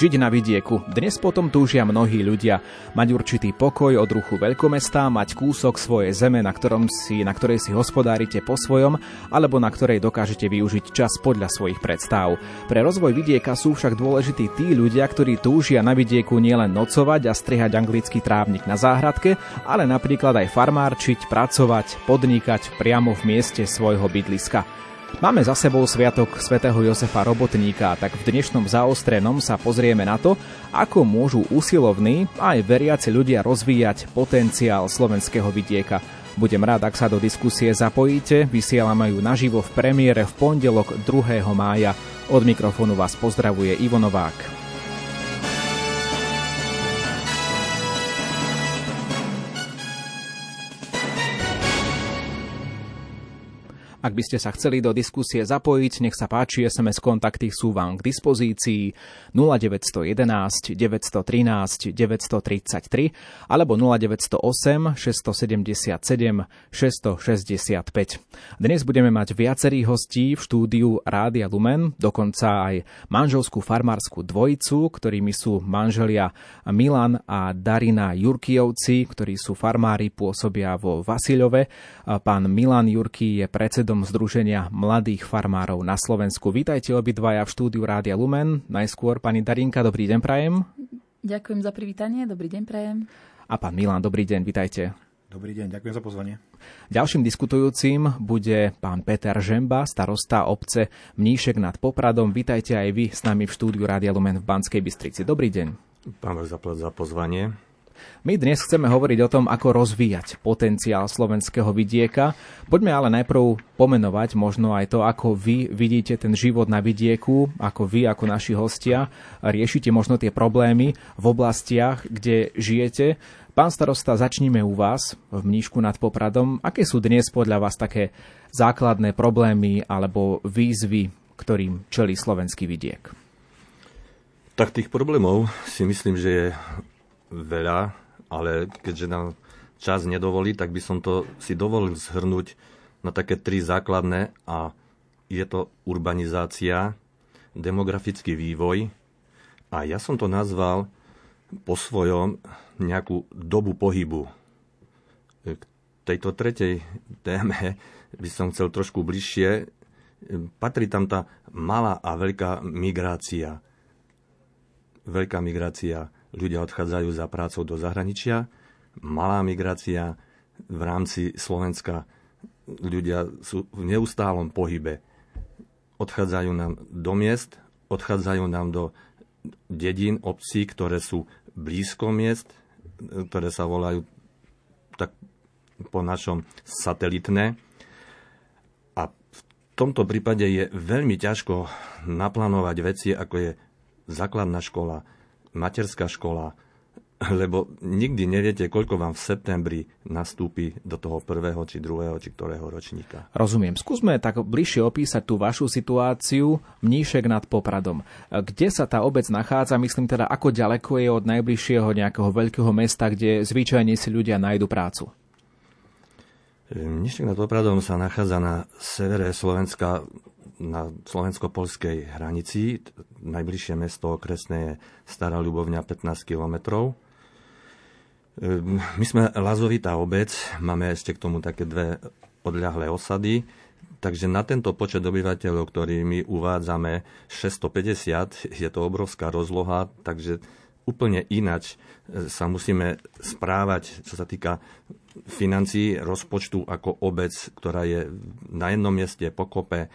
Žiť na vidieku. Dnes potom túžia mnohí ľudia. Mať určitý pokoj od ruchu veľkomesta, mať kúsok svojej zeme, na, ktorom si, na ktorej si hospodárite po svojom, alebo na ktorej dokážete využiť čas podľa svojich predstav. Pre rozvoj vidieka sú však dôležití tí ľudia, ktorí túžia na vidieku nielen nocovať a strihať anglický trávnik na záhradke, ale napríklad aj farmárčiť, pracovať, podnikať priamo v mieste svojho bydliska. Máme za sebou sviatok svätého Josefa Robotníka, tak v dnešnom zaostrenom sa pozrieme na to, ako môžu usilovní aj veriaci ľudia rozvíjať potenciál slovenského vidieka. Budem rád, ak sa do diskusie zapojíte, vysielame ju naživo v premiére v pondelok 2. mája. Od mikrofónu vás pozdravuje Ivo Novák. Ak by ste sa chceli do diskusie zapojiť, nech sa páči, SMS kontakty sú vám k dispozícii 0911 913 933 alebo 0908 677 665. Dnes budeme mať viacerých hostí v štúdiu Rádia Lumen, dokonca aj manželskú farmárskú dvojicu, ktorými sú manželia Milan a Darina Jurkijovci, ktorí sú farmári, pôsobia vo Vasilove. Pán Milan Jurky je predsedom predsedom Združenia mladých farmárov na Slovensku. Vítajte obidvaja v štúdiu Rádia Lumen. Najskôr pani Darinka, dobrý deň prajem. Ďakujem za privítanie, dobrý deň prajem. A pán Milan, dobrý deň, vítajte. Dobrý deň, ďakujem za pozvanie. Ďalším diskutujúcim bude pán Peter Žemba, starosta obce Mníšek nad Popradom. Vítajte aj vy s nami v štúdiu Rádia Lumen v Banskej Bystrici. Dobrý deň. Pán za pozvanie. My dnes chceme hovoriť o tom, ako rozvíjať potenciál slovenského vidieka. Poďme ale najprv pomenovať možno aj to, ako vy vidíte ten život na vidieku, ako vy, ako naši hostia, riešite možno tie problémy v oblastiach, kde žijete. Pán starosta, začníme u vás v Mníšku nad Popradom. Aké sú dnes podľa vás také základné problémy alebo výzvy, ktorým čelí slovenský vidiek? Tak tých problémov si myslím, že je veľa, ale keďže nám čas nedovolí, tak by som to si dovolil zhrnúť na také tri základné a je to urbanizácia, demografický vývoj a ja som to nazval po svojom nejakú dobu pohybu. K tejto tretej téme by som chcel trošku bližšie. Patrí tam tá malá a veľká migrácia. Veľká migrácia ľudia odchádzajú za prácou do zahraničia, malá migrácia v rámci Slovenska, ľudia sú v neustálom pohybe. Odchádzajú nám do miest, odchádzajú nám do dedín, obcí, ktoré sú blízko miest, ktoré sa volajú tak po našom satelitné. A v tomto prípade je veľmi ťažko naplánovať veci, ako je základná škola, materská škola, lebo nikdy neviete, koľko vám v septembri nastúpi do toho prvého, či druhého, či ktorého ročníka. Rozumiem. Skúsme tak bližšie opísať tú vašu situáciu Mníšek nad Popradom. Kde sa tá obec nachádza? Myslím teda, ako ďaleko je od najbližšieho nejakého veľkého mesta, kde zvyčajne si ľudia nájdu prácu? Mníšek nad Popradom sa nachádza na severe Slovenska na slovensko-polskej hranici. Najbližšie mesto okresné je Stará Ľubovňa 15 kilometrov. Ehm, my sme lazovitá obec, máme ešte k tomu také dve odľahlé osady, takže na tento počet obyvateľov, ktorý my uvádzame 650, je to obrovská rozloha, takže úplne inač e, sa musíme správať, čo sa týka financií, rozpočtu ako obec, ktorá je na jednom mieste pokope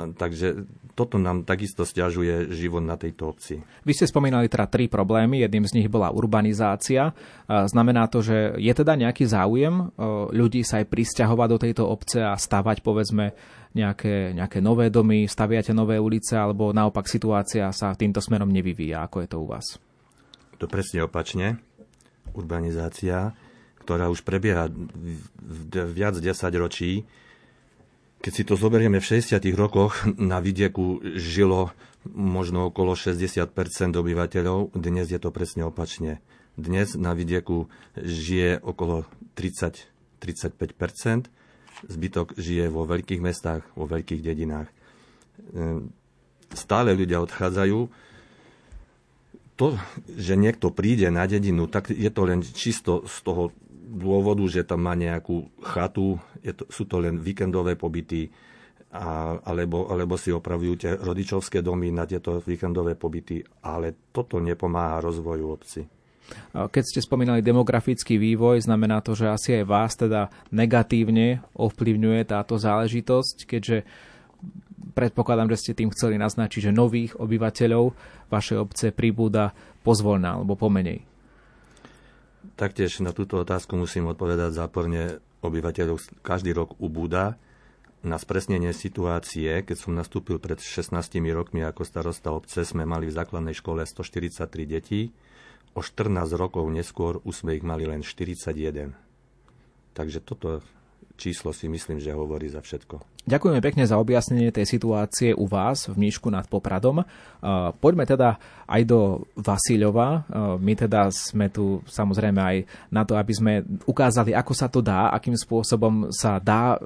Takže toto nám takisto stiažuje život na tejto obci. Vy ste spomínali teda tri problémy. Jedným z nich bola urbanizácia. Znamená to, že je teda nejaký záujem e, ľudí sa aj prisťahovať do tejto obce a stavať povedzme nejaké, nejaké nové domy, staviate nové ulice, alebo naopak situácia sa týmto smerom nevyvíja. Ako je to u vás? To presne opačne. Urbanizácia, ktorá už prebieha viac 10 ročí, keď si to zoberieme, v 60. rokoch na vidieku žilo možno okolo 60% obyvateľov, dnes je to presne opačne. Dnes na vidieku žije okolo 30-35% zbytok žije vo veľkých mestách, vo veľkých dedinách. Ehm, stále ľudia odchádzajú, to, že niekto príde na dedinu, tak je to len čisto z toho dôvodu, že tam má nejakú chatu, je to, sú to len víkendové pobyty, a, alebo, alebo si opravujú tie rodičovské domy na tieto víkendové pobyty, ale toto nepomáha rozvoju obci. Keď ste spomínali demografický vývoj, znamená to, že asi aj vás teda negatívne ovplyvňuje táto záležitosť, keďže predpokladám, že ste tým chceli naznačiť, že nových obyvateľov vašej obce pribúda pozvolná alebo pomenej. Taktiež na túto otázku musím odpovedať záporne. Obyvateľov každý rok ubúda. Na spresnenie situácie, keď som nastúpil pred 16 rokmi ako starosta obce, sme mali v základnej škole 143 detí. O 14 rokov neskôr už sme ich mali len 41. Takže toto číslo si myslím, že hovorí za všetko. Ďakujeme pekne za objasnenie tej situácie u vás v Mníšku nad Popradom. Poďme teda aj do Vasiľova. My teda sme tu samozrejme aj na to, aby sme ukázali, ako sa to dá, akým spôsobom sa dá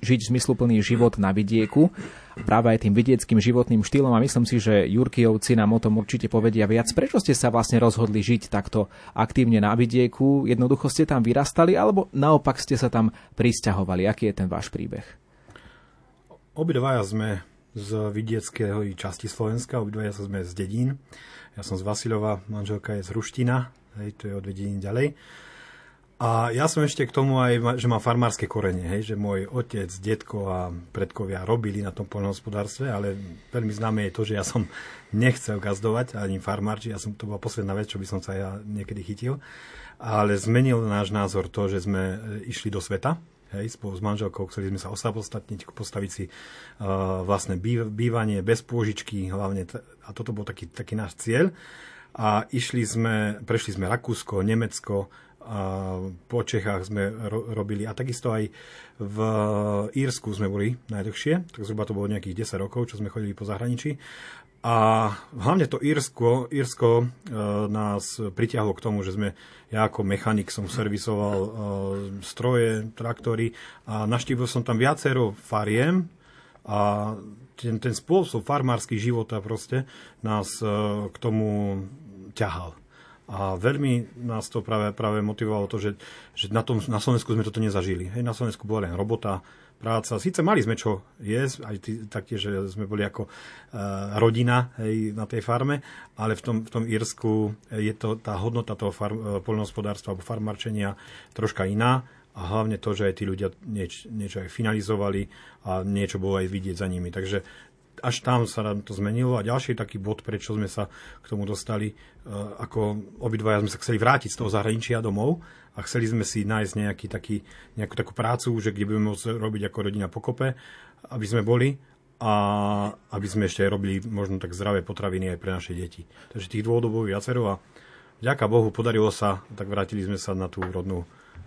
žiť zmysluplný život na vidieku práve aj tým vidieckým životným štýlom a myslím si, že Jurkijovci nám o tom určite povedia viac. Prečo ste sa vlastne rozhodli žiť takto aktívne na vidieku? Jednoducho ste tam vyrastali alebo naopak ste sa tam pristahovali? Aký je ten váš príbeh? Obidvaja sme z vidieckého časti Slovenska, obidvaja sme z dedín. Ja som z Vasilova, manželka je z Ruština, hej, to je od dedín ďalej. A ja som ešte k tomu aj, že mám farmárske korene, hej, že môj otec, detko a predkovia robili na tom poľnohospodárstve, ale veľmi známe je to, že ja som nechcel gazdovať ani farmár, či ja som, to bola posledná vec, čo by som sa ja niekedy chytil. Ale zmenil náš názor to, že sme išli do sveta, hej, spolu s manželkou, chceli sme sa osamostatniť, postaviť si uh, vlastné bývanie bez pôžičky, hlavne, a toto bol taký, taký náš cieľ. A išli sme, prešli sme Rakúsko, Nemecko, a po Čechách sme ro- robili a takisto aj v Írsku sme boli najdlhšie, tak zhruba to bolo nejakých 10 rokov, čo sme chodili po zahraničí. A hlavne to Írsko, Írsko e, nás pritiahlo k tomu, že sme, ja ako mechanik som servisoval e, stroje, traktory a naštívil som tam viacero fariem a ten, ten spôsob farmársky života proste nás e, k tomu ťahal. A veľmi nás to práve, práve motivovalo to, že, že na, tom, na Slovensku sme toto nezažili. Hej, na Slovensku bola len robota, práca. Sice mali sme čo jesť, aj taktiež, že sme boli ako uh, rodina hej, na tej farme, ale v tom, v tom Írsku je to tá hodnota toho farm, uh, poľnohospodárstva alebo farmarčenia troška iná a hlavne to, že aj tí ľudia nieč, niečo aj finalizovali a niečo bolo aj vidieť za nimi. Takže až tam sa nám to zmenilo a ďalší taký bod, prečo sme sa k tomu dostali, uh, ako obidvaja sme sa chceli vrátiť z toho zahraničia domov, a chceli sme si nájsť nejaký taký, nejakú takú prácu, že kde budeme môcť robiť ako rodina pokope, aby sme boli a aby sme ešte robili možno tak zdravé potraviny aj pre naše deti. Takže tých dôvodov bolo viacero a vďaka Bohu podarilo sa, tak vrátili sme sa na tú rodnú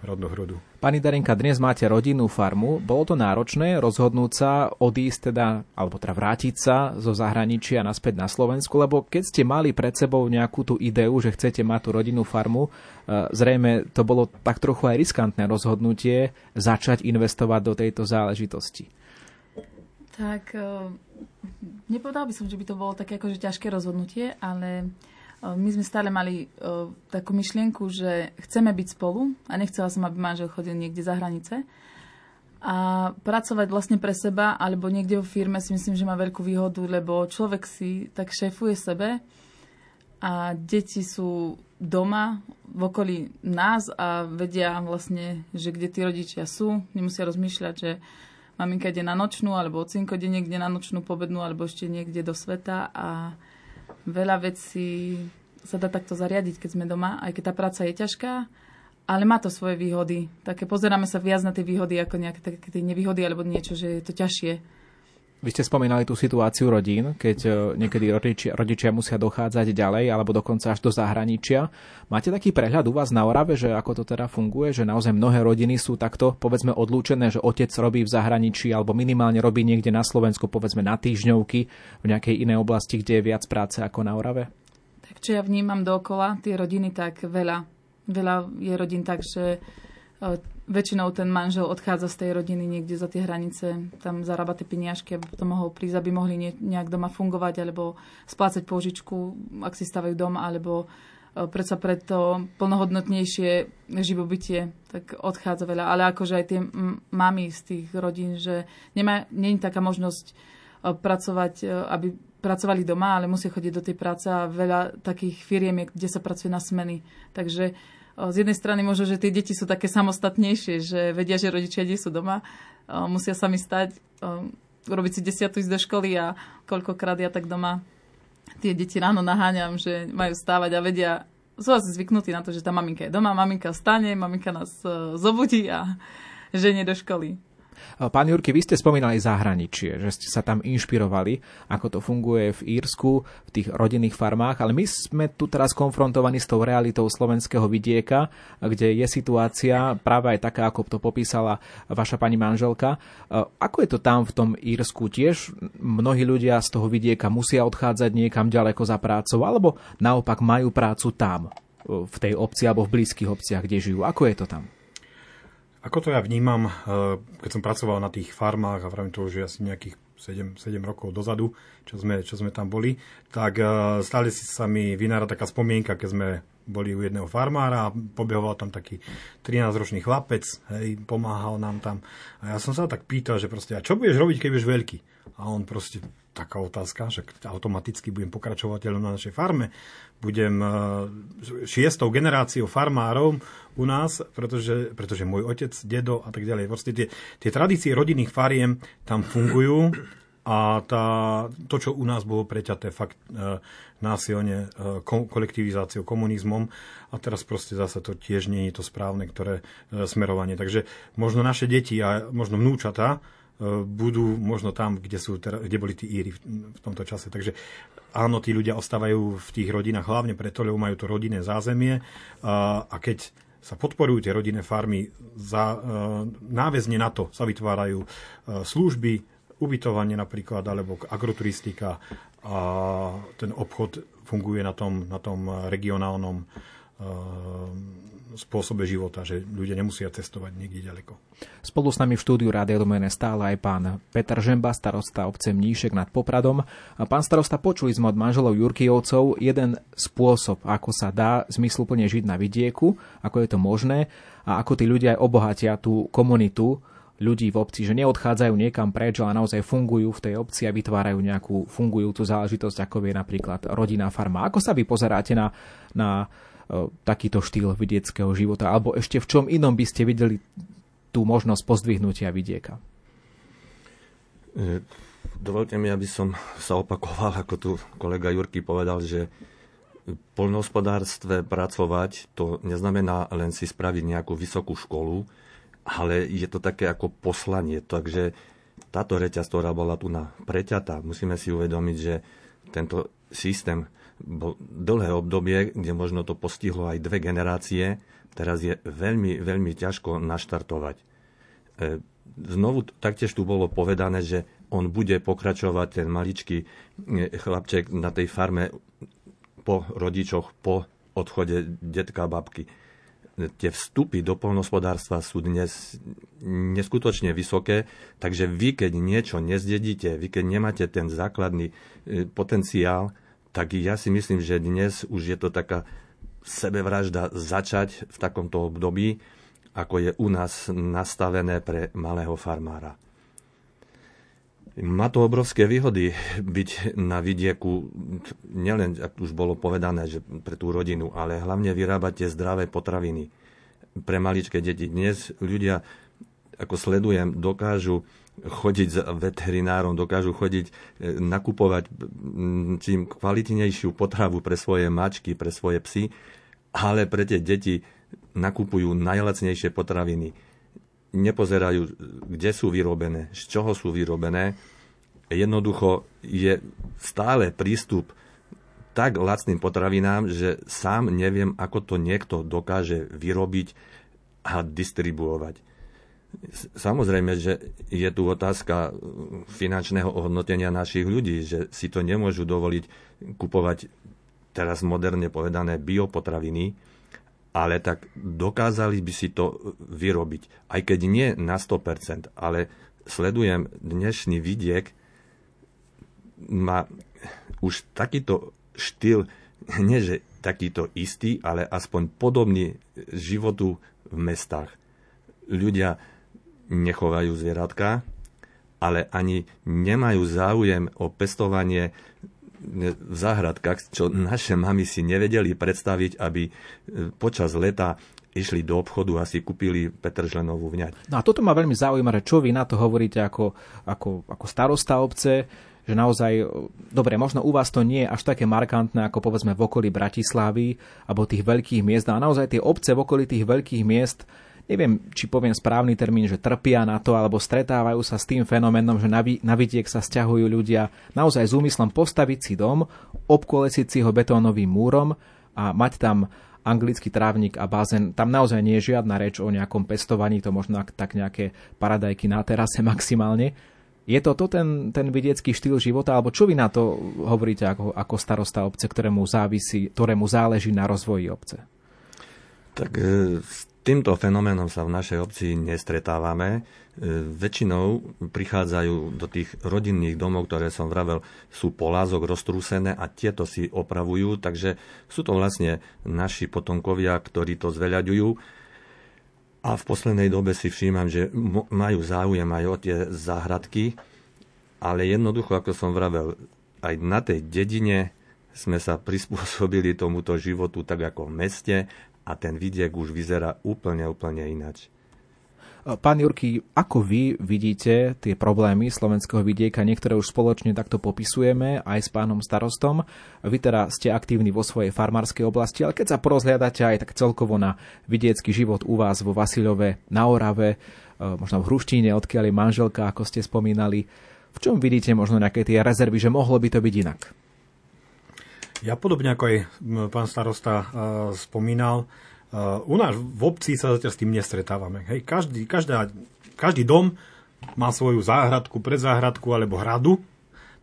rodnú hrudu. Pani Darinka, dnes máte rodinnú farmu. Bolo to náročné rozhodnúť sa odísť teda, alebo teda vrátiť sa zo zahraničia naspäť na Slovensku, lebo keď ste mali pred sebou nejakú tú ideu, že chcete mať tú rodinnú farmu, e, zrejme to bolo tak trochu aj riskantné rozhodnutie začať investovať do tejto záležitosti. Tak e, nepovedal by som, že by to bolo také akože ťažké rozhodnutie, ale my sme stále mali uh, takú myšlienku, že chceme byť spolu a nechcela som, aby manžel chodil niekde za hranice. A pracovať vlastne pre seba alebo niekde vo firme si myslím, že má veľkú výhodu, lebo človek si tak šéfuje sebe a deti sú doma v okolí nás a vedia vlastne, že kde tí rodičia sú. Nemusia rozmýšľať, že maminka ide na nočnú alebo ocinko ide niekde na nočnú pobednú alebo ešte niekde do sveta a veľa vecí sa dá takto zariadiť, keď sme doma, aj keď tá práca je ťažká, ale má to svoje výhody. Také pozeráme sa viac na tie výhody ako nejaké také tie nevýhody alebo niečo, že je to ťažšie. Vy ste spomínali tú situáciu rodín, keď e, niekedy rodičia, rodičia musia dochádzať ďalej alebo dokonca až do zahraničia. Máte taký prehľad u vás na Orave, že ako to teda funguje, že naozaj mnohé rodiny sú takto, povedzme, odlúčené, že otec robí v zahraničí alebo minimálne robí niekde na Slovensku, povedzme na týždňovky v nejakej inej oblasti, kde je viac práce ako na Orave? Tak čo ja vnímam dookola, tie rodiny, tak veľa. Veľa je rodín tak, že e, väčšinou ten manžel odchádza z tej rodiny niekde za tie hranice, tam zarába tie peniažky, aby to mohol prísť, aby mohli nejak doma fungovať, alebo splácať požičku, ak si stavajú dom, alebo e, predsa pre to plnohodnotnejšie živobytie, tak odchádza veľa. Ale akože aj tie mamy z tých rodín, že nemá, nie je taká možnosť e, pracovať, e, aby pracovali doma, ale musia chodiť do tej práce a veľa takých firiem, kde sa pracuje na smeny. Takže z jednej strany možno, že tie deti sú také samostatnejšie, že vedia, že rodičia nie sú doma, musia sami stať, robiť si desiatu ísť do školy a koľkokrát ja tak doma tie deti ráno naháňam, že majú stávať a vedia, sú asi zvyknutí na to, že tá maminka je doma, maminka stane, maminka nás zobudí a ženie do školy. Pán Jurky, vy ste spomínali zahraničie, že ste sa tam inšpirovali, ako to funguje v Írsku, v tých rodinných farmách, ale my sme tu teraz konfrontovaní s tou realitou slovenského vidieka, kde je situácia práve aj taká, ako to popísala vaša pani manželka. Ako je to tam v tom Írsku? Tiež mnohí ľudia z toho vidieka musia odchádzať niekam ďaleko za prácou, alebo naopak majú prácu tam, v tej obci alebo v blízkych obciach, kde žijú. Ako je to tam? Ako to ja vnímam, eh, keď som pracoval na tých farmách a vravím to už asi nejakých 7, 7 rokov dozadu, čo sme, čo sme tam boli, tak eh, stále si sa mi vynára taká spomienka, keď sme boli u jedného farmára a pobehoval tam taký 13-ročný chlapec, hej, pomáhal nám tam. A ja som sa tak pýtal, že proste, a čo budeš robiť, keď budeš veľký? A on proste, taká otázka, že automaticky budem pokračovateľom na našej farme, budem e, šiestou generáciou farmárov u nás, pretože, pretože môj otec, dedo a tak ďalej. Proste tie, tie tradície rodinných fariem tam fungujú a tá, to, čo u nás bolo preťaté fakt e, násilne e, ko, kolektivizáciou, komunizmom a teraz proste zase to tiež nie je to správne, ktoré e, smerovanie. Takže možno naše deti a možno vnúčata budú možno tam, kde, sú, kde boli tí Íry v tomto čase. Takže áno, tí ľudia ostávajú v tých rodinách hlavne preto, lebo majú to rodinné zázemie a keď sa podporujú tie rodinné farmy, za, e, náväzne na to sa vytvárajú e, služby, ubytovanie napríklad, alebo agroturistika a ten obchod funguje na tom, na tom regionálnom spôsobe života, že ľudia nemusia cestovať niekde ďaleko. Spolu s nami v štúdiu Rádia Lumene stále aj pán Peter Žemba, starosta obce Mníšek nad Popradom. A pán starosta, počuli sme od manželov Jurkijovcov jeden spôsob, ako sa dá zmysluplne žiť na vidieku, ako je to možné a ako tí ľudia aj obohatia tú komunitu ľudí v obci, že neodchádzajú niekam preč, ale naozaj fungujú v tej obci a vytvárajú nejakú fungujúcu záležitosť, ako je napríklad rodinná farma. Ako sa vy pozeráte na, na takýto štýl vidieckého života? Alebo ešte v čom inom by ste videli tú možnosť pozdvihnutia vidieka? E, dovolte mi, aby som sa opakoval, ako tu kolega Jurky povedal, že v poľnohospodárstve pracovať to neznamená len si spraviť nejakú vysokú školu, ale je to také ako poslanie. Takže táto reťaz, ktorá bola tu na preťatá, musíme si uvedomiť, že tento systém dlhé obdobie, kde možno to postihlo aj dve generácie. Teraz je veľmi, veľmi ťažko naštartovať. E, znovu taktiež tu bolo povedané, že on bude pokračovať, ten maličký e, chlapček na tej farme po rodičoch, po odchode detka a babky. Tie vstupy do polnospodárstva sú dnes neskutočne vysoké, takže vy, keď niečo nezdedíte, vy, keď nemáte ten základný e, potenciál, tak ja si myslím, že dnes už je to taká sebevražda začať v takomto období, ako je u nás nastavené pre malého farmára. Má to obrovské výhody byť na vidieku, nielen, ak už bolo povedané, že pre tú rodinu, ale hlavne vyrábať tie zdravé potraviny pre maličké deti. Dnes ľudia, ako sledujem, dokážu chodiť s veterinárom, dokážu chodiť, e, nakupovať čím kvalitnejšiu potravu pre svoje mačky, pre svoje psy, ale pre tie deti nakupujú najlacnejšie potraviny. Nepozerajú, kde sú vyrobené, z čoho sú vyrobené. Jednoducho je stále prístup tak lacným potravinám, že sám neviem, ako to niekto dokáže vyrobiť a distribuovať. Samozrejme, že je tu otázka finančného ohodnotenia našich ľudí, že si to nemôžu dovoliť kupovať teraz moderne povedané biopotraviny, ale tak dokázali by si to vyrobiť. Aj keď nie na 100%, ale sledujem dnešný vidiek, má už takýto štýl, nie že takýto istý, ale aspoň podobný životu v mestách. Ľudia nechovajú zvieratka, ale ani nemajú záujem o pestovanie v záhradkách, čo naše mamy si nevedeli predstaviť, aby e, počas leta išli do obchodu a si kúpili Petržlenovú vňať. No a toto ma veľmi zaujíma, že čo vy na to hovoríte ako, ako, ako starosta obce, že naozaj, e, dobre, možno u vás to nie je až také markantné ako povedzme v okolí Bratislavy alebo tých veľkých miest, a naozaj tie obce v okolí tých veľkých miest neviem, či poviem správny termín, že trpia na to, alebo stretávajú sa s tým fenoménom, že na, vidiek sa stiahujú ľudia naozaj s úmyslom postaviť si dom, obkolesiť si ho betónovým múrom a mať tam anglický trávnik a bazén. Tam naozaj nie je žiadna reč o nejakom pestovaní, to možno tak nejaké paradajky na terase maximálne. Je to to ten, ten vidiecký štýl života, alebo čo vy na to hovoríte ako, ako starosta obce, ktorému, závisí, ktorému záleží na rozvoji obce? Tak e, týmto fenoménom sa v našej obci nestretávame. E, väčšinou prichádzajú do tých rodinných domov, ktoré som vravel, sú polázok roztrúsené a tieto si opravujú, takže sú to vlastne naši potomkovia, ktorí to zveľaďujú. A v poslednej dobe si všímam, že majú záujem aj o tie záhradky, ale jednoducho, ako som vravel, aj na tej dedine sme sa prispôsobili tomuto životu tak ako v meste a ten vidiek už vyzerá úplne, úplne inač. Pán Jurky, ako vy vidíte tie problémy slovenského vidieka? Niektoré už spoločne takto popisujeme aj s pánom starostom. Vy teda ste aktívni vo svojej farmárskej oblasti, ale keď sa porozhliadate aj tak celkovo na vidiecký život u vás vo Vasilove, na Orave, e, možno v Hruštíne, odkiaľ je manželka, ako ste spomínali, v čom vidíte možno nejaké tie rezervy, že mohlo by to byť inak? Ja podobne ako aj pán starosta uh, spomínal, uh, u nás v obci sa zatiaľ s tým nestretávame. Hej, každý, každá, každý dom má svoju záhradku, predzáhradku alebo hradu.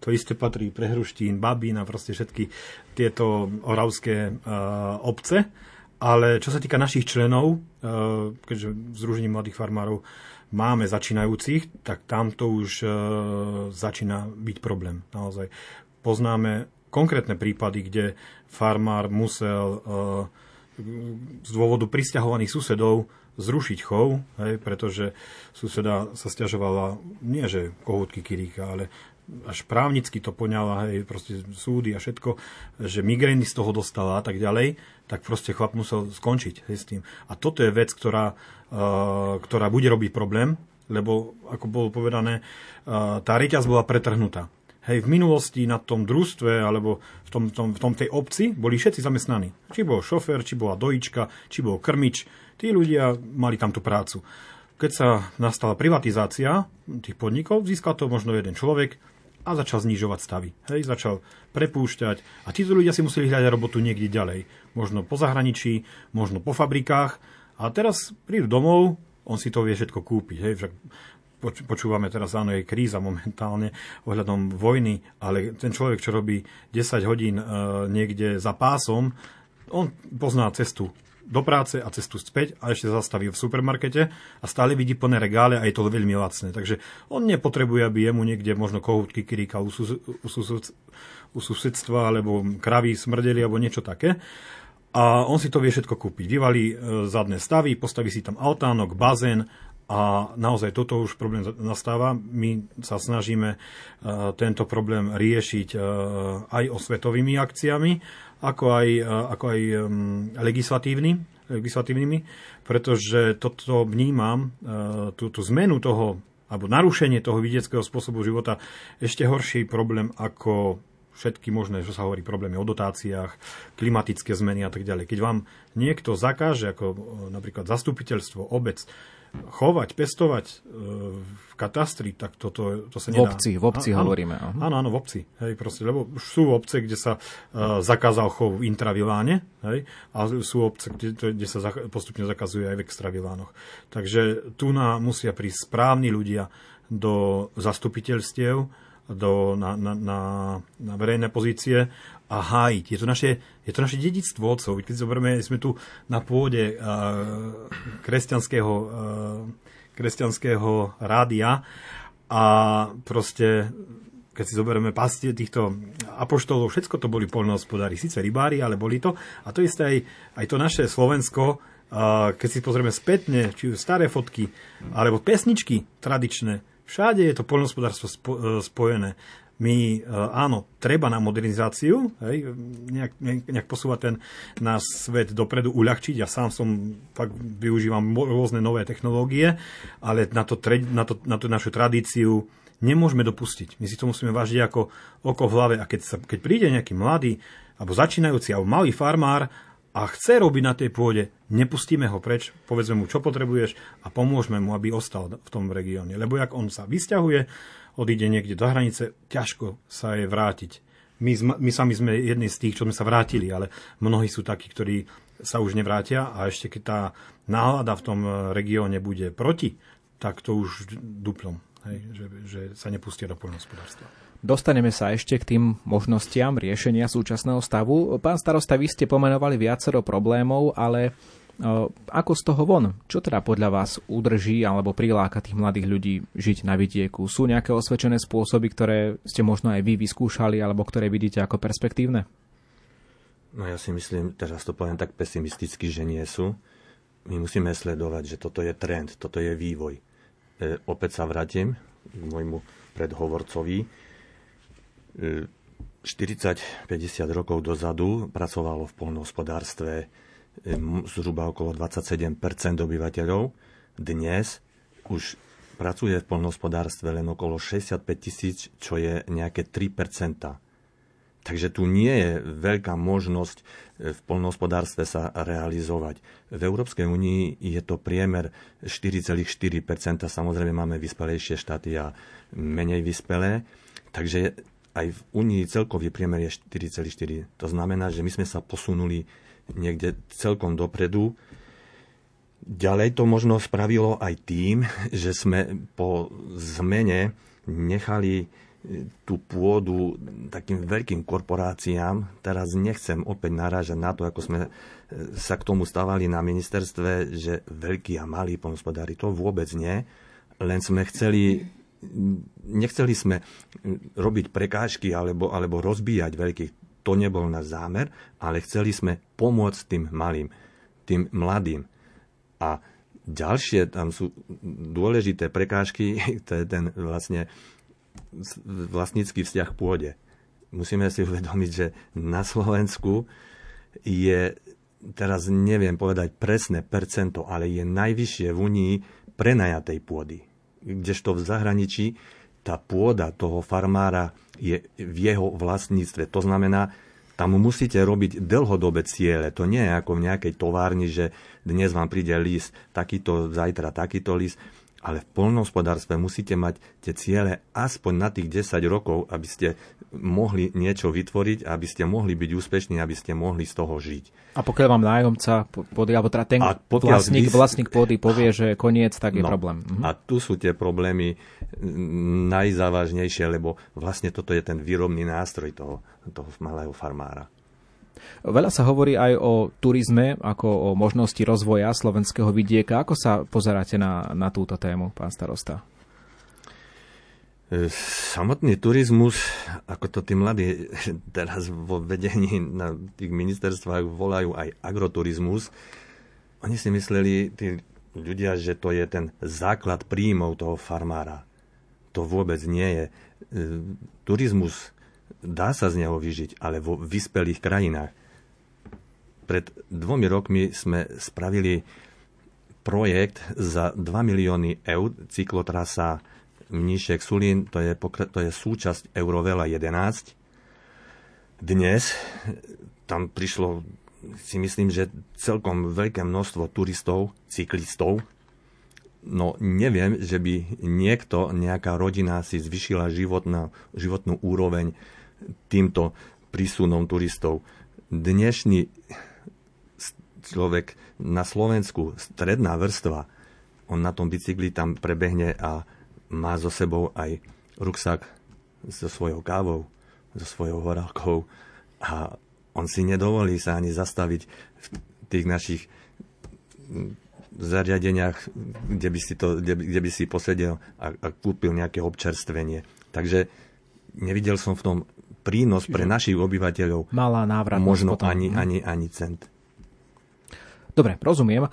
To isté patrí pre Hruštín, Babín a proste všetky tieto oravské uh, obce. Ale čo sa týka našich členov, uh, keďže v Združení mladých farmárov máme začínajúcich, tak tam to už uh, začína byť problém. Naozaj poznáme konkrétne prípady, kde farmár musel eh, z dôvodu prisťahovaných susedov zrušiť chov, hej, pretože suseda sa stiažovala nie že kohútky Kiríka, ale až právnicky to poňala, hej, proste súdy a všetko, že migrény z toho dostala a tak ďalej, tak proste chlap musel skončiť hej, s tým. A toto je vec, ktorá, uh, ktorá bude robiť problém, lebo, ako bolo povedané, uh, tá reťaz bola pretrhnutá. Hej, v minulosti na tom družstve alebo v tom, tom, v tom tej obci boli všetci zamestnaní. Či bol šofer, či bola dojička, či bol krmič. Tí ľudia mali tam tú prácu. Keď sa nastala privatizácia tých podnikov, získal to možno jeden človek a začal znižovať stavy. Hej, začal prepúšťať a títo ľudia si museli hľadať robotu niekde ďalej. Možno po zahraničí, možno po fabrikách. A teraz prídu domov, on si to vie všetko kúpiť. Hej, však počúvame teraz, áno, je kríza momentálne ohľadom vojny, ale ten človek, čo robí 10 hodín e, niekde za pásom, on pozná cestu do práce a cestu späť a ešte zastaví v supermarkete a stále vidí plné regále a je to veľmi lacné. Takže on nepotrebuje, aby jemu niekde možno kohútky kiríka u, sus, u, sus, u susedstva alebo kravy smrdeli alebo niečo také. A on si to vie všetko kúpiť. Vyvalí e, zadné stavy, postaví si tam altánok, bazén a naozaj toto už problém nastáva. My sa snažíme uh, tento problém riešiť uh, aj osvetovými akciami, ako aj, uh, ako aj um, legislatívny, legislatívnymi, pretože toto vnímam, tú, tú zmenu toho, alebo narušenie toho vidieckého spôsobu života, ešte horší problém ako všetky možné, čo sa hovorí, problémy o dotáciách, klimatické zmeny a tak ďalej. Keď vám niekto zakáže, ako napríklad zastupiteľstvo, obec, chovať, pestovať e, v katastri, tak toto to sa nedá. V obci, v obci a, hovoríme. Áno, áno, áno, v obci. Hej, proste, lebo sú obce, kde sa uh, zakázal chov v intraviláne, hej, a sú obce, kde, kde sa zach- postupne zakazuje aj v extravilánoch. Takže tu na, musia prísť správni ľudia do zastupiteľstiev, do, na, na, na, na verejné pozície a hájiť. Je to naše, je to naše dedictvo otcov. Keď zoberieme, sme tu na pôde uh, kresťanského, uh, kresťanského rádia a proste keď si zoberieme pastie týchto apoštolov, všetko to boli poľnohospodári, síce rybári, ale boli to. A to isté aj, aj to naše Slovensko, keď si pozrieme spätne, či staré fotky, alebo pesničky tradičné, všade je to poľnohospodárstvo spojené my, e, áno, treba na modernizáciu, hej, nejak, nejak posúvať ten náš svet dopredu, uľahčiť. Ja sám som, fakt využívam rôzne nové technológie, ale na, to, na, to, na tú našu tradíciu nemôžeme dopustiť. My si to musíme vážiť ako oko v hlave. A keď, sa, keď príde nejaký mladý, alebo začínajúci, alebo malý farmár a chce robiť na tej pôde, nepustíme ho preč, povedzme mu, čo potrebuješ a pomôžeme mu, aby ostal v tom regióne. Lebo jak on sa vysťahuje, odíde niekde do hranice, ťažko sa je vrátiť. My, my sami sme jedni z tých, čo sme sa vrátili, ale mnohí sú takí, ktorí sa už nevrátia a ešte keď tá nálada v tom regióne bude proti, tak to už duplom, hej, že, že sa nepustia do poľnohospodárstva. Dostaneme sa ešte k tým možnostiam riešenia súčasného stavu. Pán starosta, vy ste pomenovali viacero problémov, ale ako z toho von? Čo teda podľa vás udrží alebo priláka tých mladých ľudí žiť na vidieku? Sú nejaké osvedčené spôsoby, ktoré ste možno aj vy vyskúšali alebo ktoré vidíte ako perspektívne? No ja si myslím, teraz to poviem tak pesimisticky, že nie sú. My musíme sledovať, že toto je trend, toto je vývoj. E, opäť sa vrátim k môjmu predhovorcovi. E, 40-50 rokov dozadu pracovalo v polnohospodárstve zhruba okolo 27% obyvateľov. Dnes už pracuje v polnohospodárstve len okolo 65 tisíc, čo je nejaké 3% Takže tu nie je veľká možnosť e, v polnohospodárstve sa realizovať. V Európskej únii je to priemer 4,4% Samozrejme máme vyspelejšie štáty a menej vyspelé. Takže aj v únii celkový priemer je 4,4. To znamená, že my sme sa posunuli niekde celkom dopredu. Ďalej to možno spravilo aj tým, že sme po zmene nechali e, tú pôdu takým veľkým korporáciám. Teraz nechcem opäť narážať na to, ako sme e, sa k tomu stávali na ministerstve, že veľkí a malí polnospodári, to vôbec nie. Len sme chceli nechceli sme robiť prekážky alebo, alebo rozbíjať veľkých to nebol náš zámer, ale chceli sme pomôcť tým malým, tým mladým. A ďalšie tam sú dôležité prekážky, to je ten vlastne vlastnícky vzťah k pôde. Musíme si uvedomiť, že na Slovensku je, teraz neviem povedať presné percento, ale je najvyššie v Unii prenajatej pôdy. Kdežto v zahraničí tá pôda toho farmára je v jeho vlastníctve. To znamená, tam musíte robiť dlhodobé ciele. To nie je ako v nejakej továrni, že dnes vám príde list, takýto, zajtra takýto list ale v polnohospodárstve musíte mať tie ciele aspoň na tých 10 rokov, aby ste mohli niečo vytvoriť, aby ste mohli byť úspešní, aby ste mohli z toho žiť. A pokiaľ vám nájomca pôdy, alebo teda ten vlastník, vys... vlastník pôdy povie, že koniec, tak je no, problém. Mhm. A tu sú tie problémy najzávažnejšie, lebo vlastne toto je ten výrobný nástroj toho, toho malého farmára. Veľa sa hovorí aj o turizme, ako o možnosti rozvoja slovenského vidieka. Ako sa pozeráte na, na túto tému, pán starosta? E, samotný turizmus, ako to tí mladí teraz vo vedení na tých ministerstvách volajú aj agroturizmus, oni si mysleli, tí ľudia, že to je ten základ príjmov toho farmára. To vôbec nie je. E, turizmus dá sa z neho vyžiť, ale vo vyspelých krajinách. Pred dvomi rokmi sme spravili projekt za 2 milióny eur, cyklotrasa Mníšek Sulín, to je, to je súčasť Eurovela 11. Dnes tam prišlo, si myslím, že celkom veľké množstvo turistov, cyklistov, No neviem, že by niekto, nejaká rodina si zvyšila životnú, životnú úroveň týmto prísunom turistov. Dnešný človek na Slovensku, stredná vrstva, on na tom bicykli tam prebehne a má so sebou aj ruksak so svojou kávou, so svojou horálkou A on si nedovolí sa ani zastaviť v tých našich zariadeniach, kde by si, to, kde, kde by si posedel a, a kúpil nejaké občerstvenie. Takže nevidel som v tom prínos pre našich obyvateľov. Malá návrat. Možno potom. ani, ani, ani cent. Dobre, rozumiem.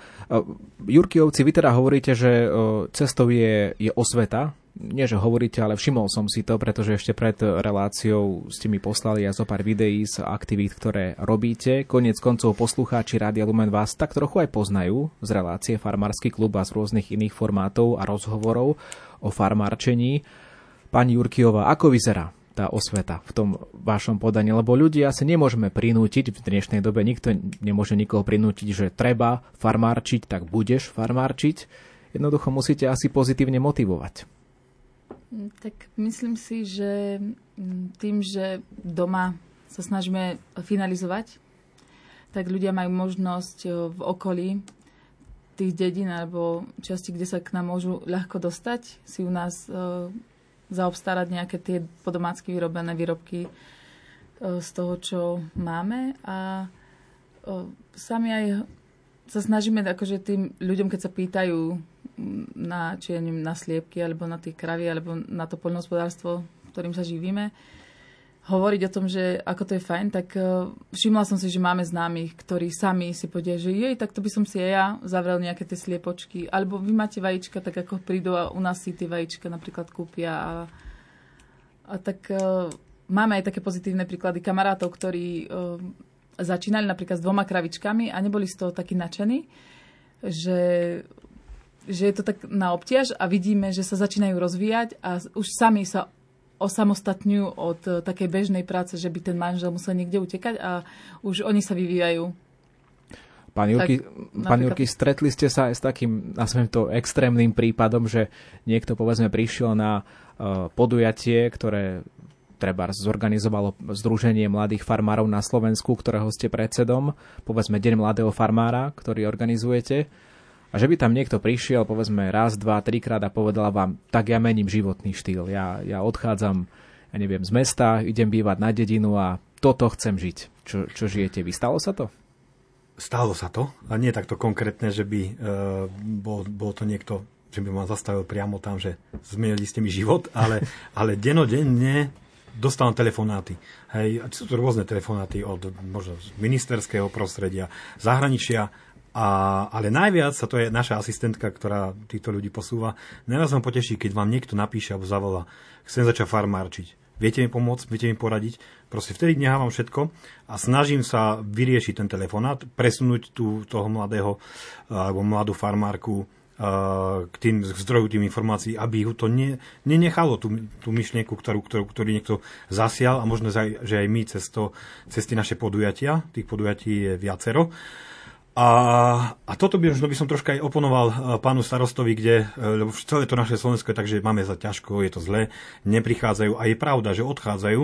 Jurkijovci, vy teda hovoríte, že cestou je, je osveta, nie že hovoríte, ale všimol som si to, pretože ešte pred reláciou ste mi poslali aj zo pár videí z aktivít, ktoré robíte. Konec koncov poslucháči Rádia Lumen vás tak trochu aj poznajú z relácie Farmársky klub a z rôznych iných formátov a rozhovorov o farmárčení. Pani Jurkiová, ako vyzerá tá osveta v tom vašom podaní? Lebo ľudia sa nemôžeme prinútiť, v dnešnej dobe nikto nemôže nikoho prinútiť, že treba farmárčiť, tak budeš farmárčiť. Jednoducho musíte asi pozitívne motivovať. Mm, tak myslím si, že mm, tým, že doma sa snažíme finalizovať, tak ľudia majú možnosť e, v okolí tých dedín alebo časti, kde sa k nám môžu ľahko dostať, si u nás e, zaobstarať nejaké tie podomácky vyrobené výrobky e, z toho, čo máme. A sami aj sa snažíme akože tým ľuďom, keď sa pýtajú, na, či ja neviem, na sliepky, alebo na tie kravy, alebo na to poľnohospodárstvo, ktorým sa živíme, hovoriť o tom, že ako to je fajn, tak uh, všimla som si, že máme známych, ktorí sami si povedia, že jej, tak to by som si aj ja zavrel nejaké tie sliepočky. Alebo vy máte vajíčka, tak ako prídu a u nás si tie vajíčka napríklad kúpia. A, a tak uh, máme aj také pozitívne príklady kamarátov, ktorí uh, začínali napríklad s dvoma kravičkami a neboli z toho takí nadšení, že že je to tak na obťaž a vidíme, že sa začínajú rozvíjať a už sami sa osamostatňujú od eh, takej bežnej práce, že by ten manžel musel niekde utekať a už oni sa vyvíjajú. Pán Jurky, tak, pán Jurky, stretli ste sa aj s takým, nazvem to, extrémnym prípadom, že niekto, povedzme, prišiel na uh, podujatie, ktoré treba zorganizovalo Združenie mladých farmárov na Slovensku, ktorého ste predsedom, povedzme Deň mladého farmára, ktorý organizujete a že by tam niekto prišiel, povedzme raz, dva, trikrát a povedal vám, tak ja mením životný štýl. Ja, ja odchádzam, ja neviem, z mesta, idem bývať na dedinu a toto chcem žiť. Čo, čo žijete vy? Stalo sa to? Stalo sa to. A nie takto konkrétne, že by e, bol, bol to niekto, že by ma zastavil priamo tam, že zmenili ste mi život, ale, ale denodenne dostávam telefonáty. Hej, sú to rôzne telefonáty od možno z ministerského prostredia, zahraničia a, ale najviac, a to je naša asistentka, ktorá týchto ľudí posúva, najviac vám poteší, keď vám niekto napíše alebo zavolá, chcem začať farmárčiť. Viete mi pomôcť, viete mi poradiť? Proste vtedy nehávam všetko a snažím sa vyriešiť ten telefonát, presunúť tú, toho mladého alebo mladú farmárku k tým zdroju tým informácií, aby ho to ne, nenechalo, tú, tú myšlienku, ktorú, ktorú, ktorý niekto zasial a možno, že aj my cez, to, cez tie naše podujatia, tých podujatí je viacero, a, a toto by, by som troška aj oponoval e, pánu starostovi, kde, e, lebo celé to naše Slovensko je tak, že máme za ťažko, je to zlé, neprichádzajú a je pravda, že odchádzajú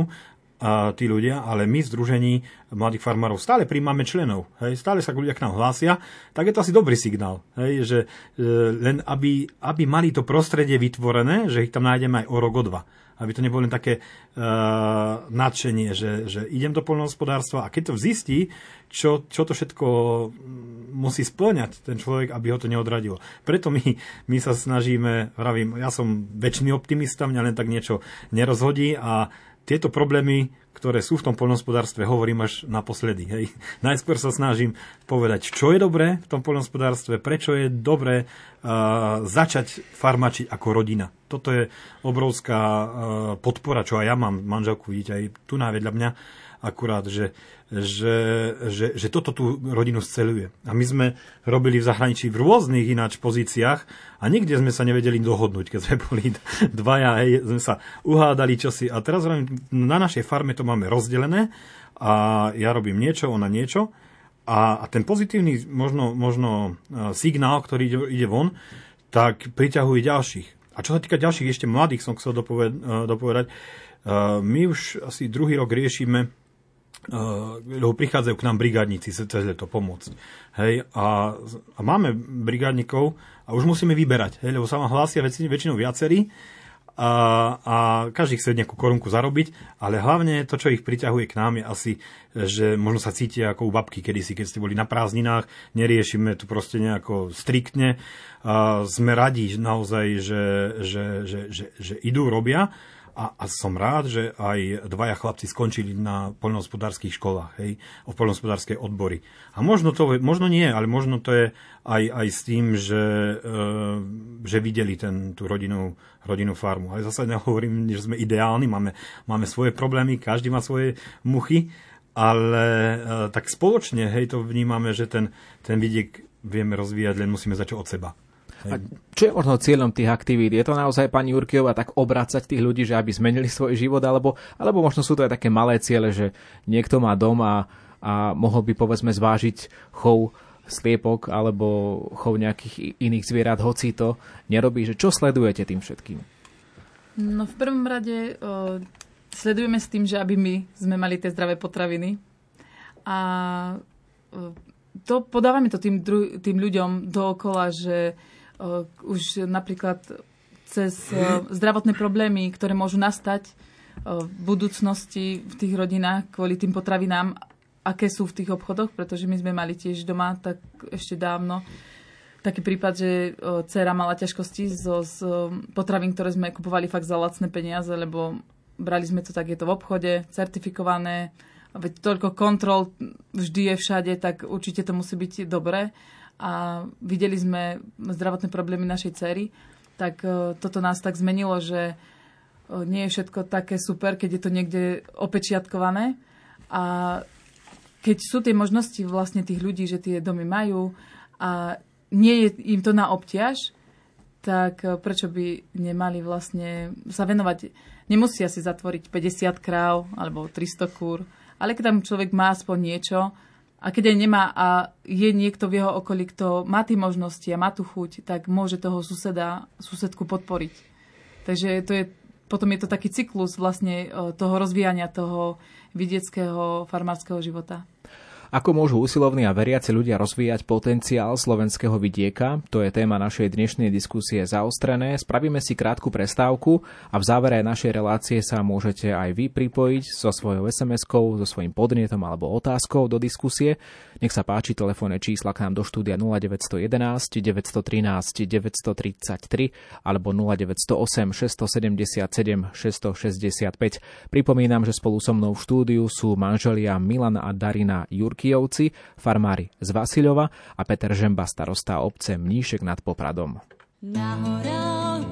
a tí ľudia, ale my Združení mladých farmárov stále príjmame členov, hej, stále sa ľudia k nám hlásia, tak je to asi dobrý signál, hej, že e, len aby, aby mali to prostredie vytvorené, že ich tam nájdeme aj o rok, o dva aby to nebolo len také uh, nadšenie, že, že idem do poľnohospodárstva a keď to zistí, čo, čo to všetko musí splňať ten človek, aby ho to neodradilo. Preto my, my sa snažíme, vravím, ja som väčšiný optimista, mňa len tak niečo nerozhodí a tieto problémy, ktoré sú v tom poľnohospodárstve, hovorím až naposledy. Hej. Najskôr sa snažím povedať, čo je dobré v tom poľnohospodárstve, prečo je dobré uh, začať farmačiť ako rodina. Toto je obrovská uh, podpora, čo aj ja mám manželku, vidíte aj tu návedľa mňa, akurát, že že, že, že toto tú rodinu sceluje. A my sme robili v zahraničí v rôznych ináč pozíciách a nikde sme sa nevedeli dohodnúť, keď sme boli dvaja, hej, sme sa uhádali čosi. A teraz na našej farme to máme rozdelené a ja robím niečo, ona niečo. A, a ten pozitívny možno, možno signál, ktorý ide, ide von, tak priťahuje ďalších. A čo sa týka ďalších, ešte mladých som chcel dopovedať, dopovedať my už asi druhý rok riešime lebo prichádzajú k nám brigádnici cez leto pomôcť. Hej, a, a máme brigádnikov a už musíme vyberať, hej, lebo sa vám hlásia väč, väčšinou viacerí a, a každý chce nejakú korunku zarobiť, ale hlavne to, čo ich priťahuje k nám, je asi, že možno sa cítia ako u babky kedysi, keď ste boli na prázdninách, neriešime to proste nejako striktne. A sme radi naozaj, že, že, že, že, že idú, robia a, a som rád, že aj dvaja chlapci skončili na poľnohospodárských školách, hej, o poľnohospodárskej odbory. A možno to, možno nie, ale možno to je aj, aj s tým, že, e, že videli ten, tú rodinnú, rodinnú farmu. Ale zase nehovorím, že sme ideálni, máme, máme svoje problémy, každý má svoje muchy, ale e, tak spoločne, hej, to vnímame, že ten, ten vidiek vieme rozvíjať, len musíme začať od seba. A čo je možno cieľom tých aktivít? Je to naozaj pani Jurkiová tak obracať tých ľudí, že aby zmenili svoj život, alebo, alebo možno sú to aj také malé ciele, že niekto má dom a, a mohol by povedzme zvážiť chov sliepok alebo chov nejakých iných zvierat, hoci to nerobí, že čo sledujete tým všetkým? No v prvom rade o, sledujeme s tým, že aby my sme mali tie zdravé potraviny a o, to podávame to tým, dru- tým ľuďom dookola, že už napríklad cez eh, zdravotné problémy, ktoré môžu nastať eh, v budúcnosti v tých rodinách kvôli tým potravinám, aké sú v tých obchodoch, pretože my sme mali tiež doma tak ešte dávno taký prípad, že dcera mala ťažkosti zo, z potravín, ktoré sme kupovali fakt za lacné peniaze, lebo brali sme to tak, je to v obchode, certifikované, veď toľko kontrol vždy je všade, tak určite to musí byť dobré a videli sme zdravotné problémy našej cery, tak e, toto nás tak zmenilo, že e, nie je všetko také super, keď je to niekde opečiatkované. A keď sú tie možnosti vlastne tých ľudí, že tie domy majú a nie je im to na obťaž, tak e, prečo by nemali vlastne sa venovať, nemusia si zatvoriť 50 kráv alebo 300 kúr, ale keď tam človek má aspoň niečo, a keď aj nemá a je niekto v jeho okolí, kto má tie možnosti a má tú chuť, tak môže toho suseda, susedku podporiť. Takže to je, potom je to taký cyklus vlastne toho rozvíjania toho vidieckého farmárskeho života. Ako môžu usilovní a veriaci ľudia rozvíjať potenciál slovenského vidieka? To je téma našej dnešnej diskusie zaostrené. Spravíme si krátku prestávku a v závere našej relácie sa môžete aj vy pripojiť so svojou SMS-kou, so svojím podnetom alebo otázkou do diskusie. Nech sa páči telefónne čísla k nám do štúdia 0911 913 933 alebo 0908 677 665. Pripomínam, že spolu so mnou v štúdiu sú manželia Milan a Darina Jurk Kijovci, farmári z Vasilova a Peter Žemba, starostá obce Mníšek nad Popradom. Na horách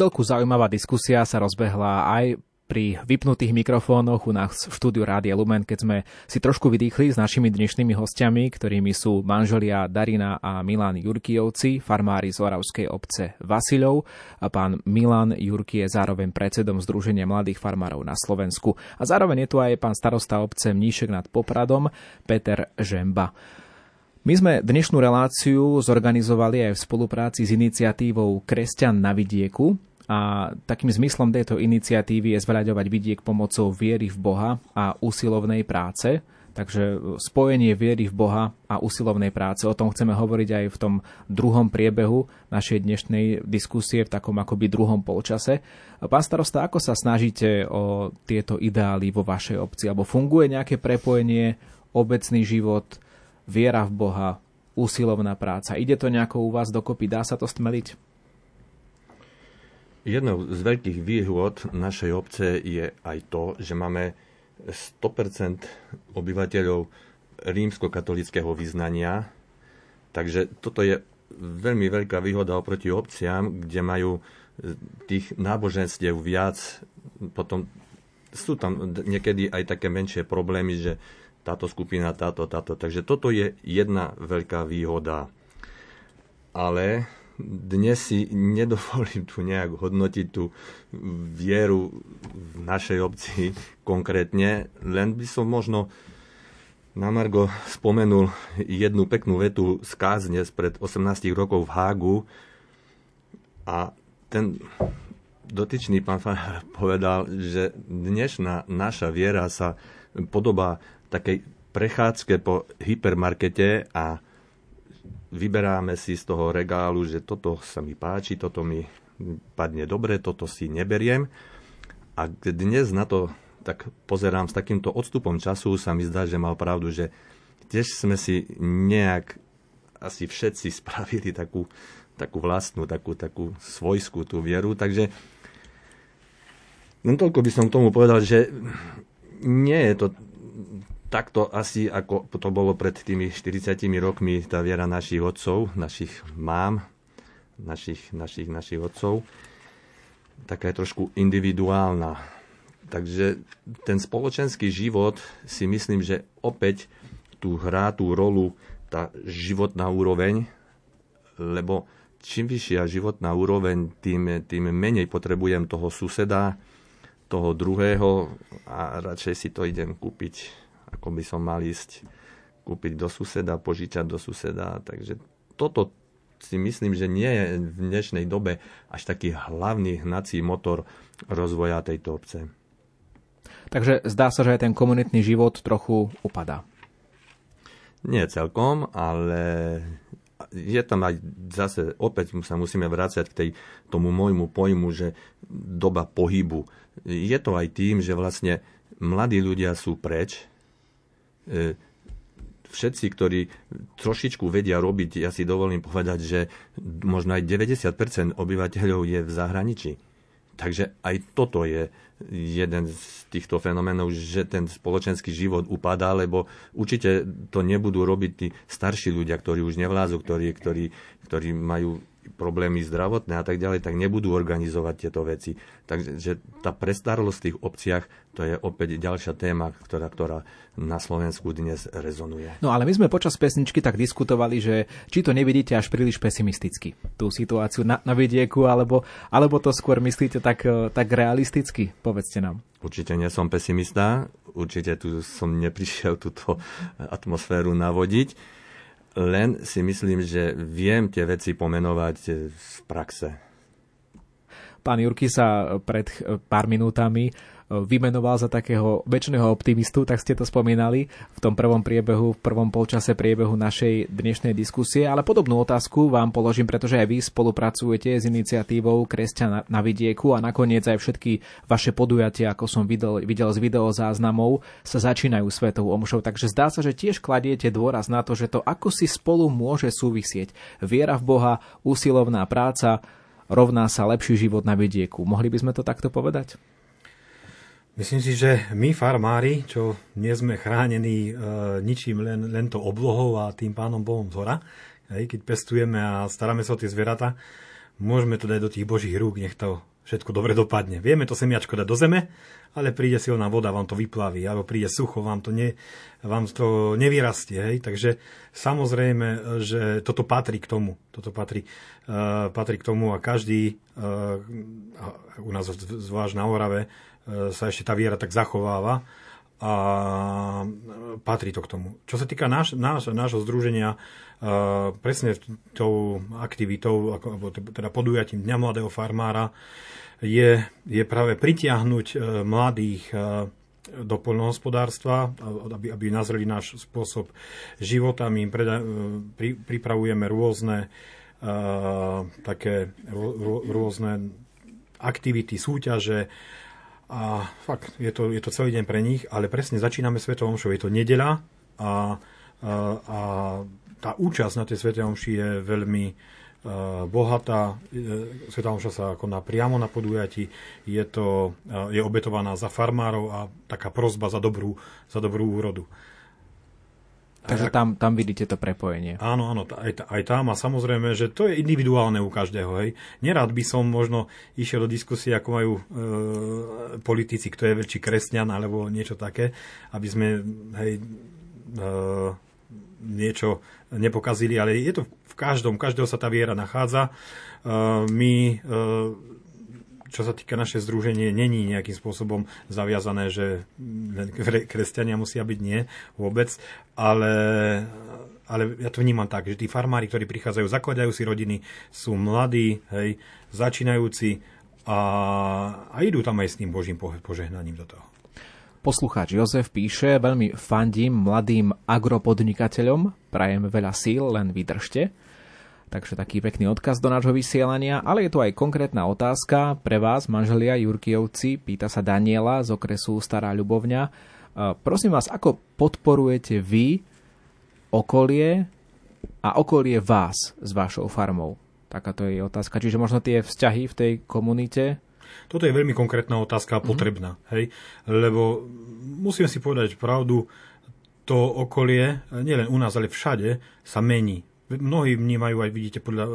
celku zaujímavá diskusia sa rozbehla aj pri vypnutých mikrofónoch u nás v štúdiu Rádia Lumen, keď sme si trošku vydýchli s našimi dnešnými hostiami, ktorými sú manželia Darina a Milan Jurkijovci, farmári z Oravskej obce Vasilov. A pán Milan Jurky je zároveň predsedom Združenia mladých farmárov na Slovensku. A zároveň je tu aj pán starosta obce Mníšek nad Popradom, Peter Žemba. My sme dnešnú reláciu zorganizovali aj v spolupráci s iniciatívou Kresťan na vidieku, a takým zmyslom tejto iniciatívy je zveľaďovať vidiek pomocou viery v Boha a usilovnej práce. Takže spojenie viery v Boha a usilovnej práce. O tom chceme hovoriť aj v tom druhom priebehu našej dnešnej diskusie, v takom akoby druhom polčase. Pán starosta, ako sa snažíte o tieto ideály vo vašej obci? Alebo funguje nejaké prepojenie, obecný život, viera v Boha, usilovná práca? Ide to nejako u vás dokopy? Dá sa to stmeliť? Jednou z veľkých výhod našej obce je aj to, že máme 100% obyvateľov rímsko-katolického vyznania, takže toto je veľmi veľká výhoda oproti obciam, kde majú tých náboženstiev viac, potom sú tam niekedy aj také menšie problémy, že táto skupina, táto, táto. Takže toto je jedna veľká výhoda. Ale dnes si nedovolím tu nejak hodnotiť tú vieru v našej obci konkrétne, len by som možno na Margo spomenul jednu peknú vetu z kázne spred 18 rokov v Hágu. A ten dotyčný pán Farár povedal, že dnešná naša viera sa podobá takej prechádzke po hypermarkete a vyberáme si z toho regálu, že toto sa mi páči, toto mi padne dobre, toto si neberiem. A dnes na to tak pozerám s takýmto odstupom času, sa mi zdá, že mal pravdu, že tiež sme si nejak asi všetci spravili takú, takú vlastnú, takú, takú svojskú tú vieru. Takže len toľko by som k tomu povedal, že nie je to takto asi, ako to bolo pred tými 40 rokmi, tá viera našich otcov, našich mám, našich, našich, našich otcov, taká je trošku individuálna. Takže ten spoločenský život si myslím, že opäť tu hrá tú rolu tá životná úroveň, lebo čím vyššia životná úroveň, tým, tým menej potrebujem toho suseda, toho druhého a radšej si to idem kúpiť ako by som mal ísť kúpiť do suseda, požičať do suseda. Takže toto si myslím, že nie je v dnešnej dobe až taký hlavný hnací motor rozvoja tejto obce. Takže zdá sa, že aj ten komunitný život trochu upadá. Nie celkom, ale je tam aj zase, opäť sa musíme vrácať k tej, tomu môjmu pojmu, že doba pohybu. Je to aj tým, že vlastne mladí ľudia sú preč, všetci, ktorí trošičku vedia robiť, ja si dovolím povedať, že možno aj 90% obyvateľov je v zahraničí. Takže aj toto je jeden z týchto fenoménov, že ten spoločenský život upadá, lebo určite to nebudú robiť tí starší ľudia, ktorí už nevládzu, ktorí, ktorí, ktorí majú problémy zdravotné a tak ďalej, tak nebudú organizovať tieto veci. Takže tá prestarlosť v tých obciach, to je opäť ďalšia téma, ktorá, ktorá na Slovensku dnes rezonuje. No ale my sme počas pesničky tak diskutovali, že či to nevidíte až príliš pesimisticky, tú situáciu na, na vidieku, alebo, alebo to skôr myslíte tak, tak realisticky? Povedzte nám. Určite nie som pesimista, určite tu som neprišiel túto atmosféru navodiť len si myslím, že viem tie veci pomenovať z praxe. Pán Jurky sa pred pár minútami vymenoval za takého väčšného optimistu, tak ste to spomínali v tom prvom priebehu, v prvom polčase priebehu našej dnešnej diskusie, ale podobnú otázku vám položím, pretože aj vy spolupracujete s iniciatívou Kresťan na vidieku a nakoniec aj všetky vaše podujatia, ako som videl, videl z videozáznamov, sa začínajú svetou omšou, takže zdá sa, že tiež kladiete dôraz na to, že to ako si spolu môže súvisieť. Viera v Boha, usilovná práca, rovná sa lepší život na vidieku. Mohli by sme to takto povedať? Myslím si, že my farmári, čo nie sme chránení e, ničím, len, len to oblohou a tým pánom Bohom z hora, hej, keď pestujeme a staráme sa o tie zvieratá, môžeme to dať do tých božích rúk, nech to všetko dobre dopadne. Vieme to semiačko dať do zeme, ale príde silná voda, vám to vyplaví, alebo príde sucho, vám to, ne, vám to nevyrastie. Hej? Takže samozrejme, že toto patrí k tomu. Toto patrí, uh, patrí k tomu a každý, uh, u nás zvlášť na Orave, sa ešte tá viera tak zachováva a patrí to k tomu. Čo sa týka náš, náš, nášho združenia, uh, presne tou aktivitou, ako, teda podujatím Dňa mladého farmára, je, je práve pritiahnuť e, mladých e, do poľnohospodárstva, aby, aby nazreli náš spôsob života. My im preda, e, pri, pripravujeme rôzne uh, také rô, rôzne aktivity, súťaže a fakt, je to, je to celý deň pre nich, ale presne začíname Svetovou omšou, je to nedeľa a, a, a tá účasť na tej Svetej omši je veľmi, Eh, bohatá. Sveta Omša sa koná priamo na podujati. Je, to, eh, je obetovaná za farmárov a taká prozba za dobrú, za dobrú úrodu. Takže tam, tam vidíte to prepojenie. Áno, áno, aj, aj tam a samozrejme, že to je individuálne u každého. Hej. Nerád by som možno išiel do diskusie, ako majú e, politici, kto je väčší kresťan alebo niečo také, aby sme hej, e, niečo nepokazili, ale je to v každom, každého sa tá viera nachádza. E, my, e, čo sa týka naše združenie, není nejakým spôsobom zaviazané, že kresťania musia byť nie vôbec, ale, ale ja to vnímam tak, že tí farmári, ktorí prichádzajú, zakladajú si rodiny, sú mladí, hej, začínajúci a, a idú tam aj s tým Božím požehnaním do toho. Poslucháč Jozef píše, veľmi fandím mladým agropodnikateľom, prajem veľa síl, len vydržte. Takže taký pekný odkaz do nášho vysielania, ale je tu aj konkrétna otázka pre vás, manželia Jurkijovci, pýta sa Daniela z okresu Stará Ľubovňa. E, prosím vás, ako podporujete vy okolie a okolie vás s vašou farmou? Takáto je otázka. Čiže možno tie vzťahy v tej komunite toto je veľmi konkrétna otázka a mhm. potrebná. Mm-hmm. Hej? Lebo musím si povedať pravdu, to okolie, nielen u nás, ale všade, sa mení. Mnohí vnímajú aj, vidíte, podľa, e,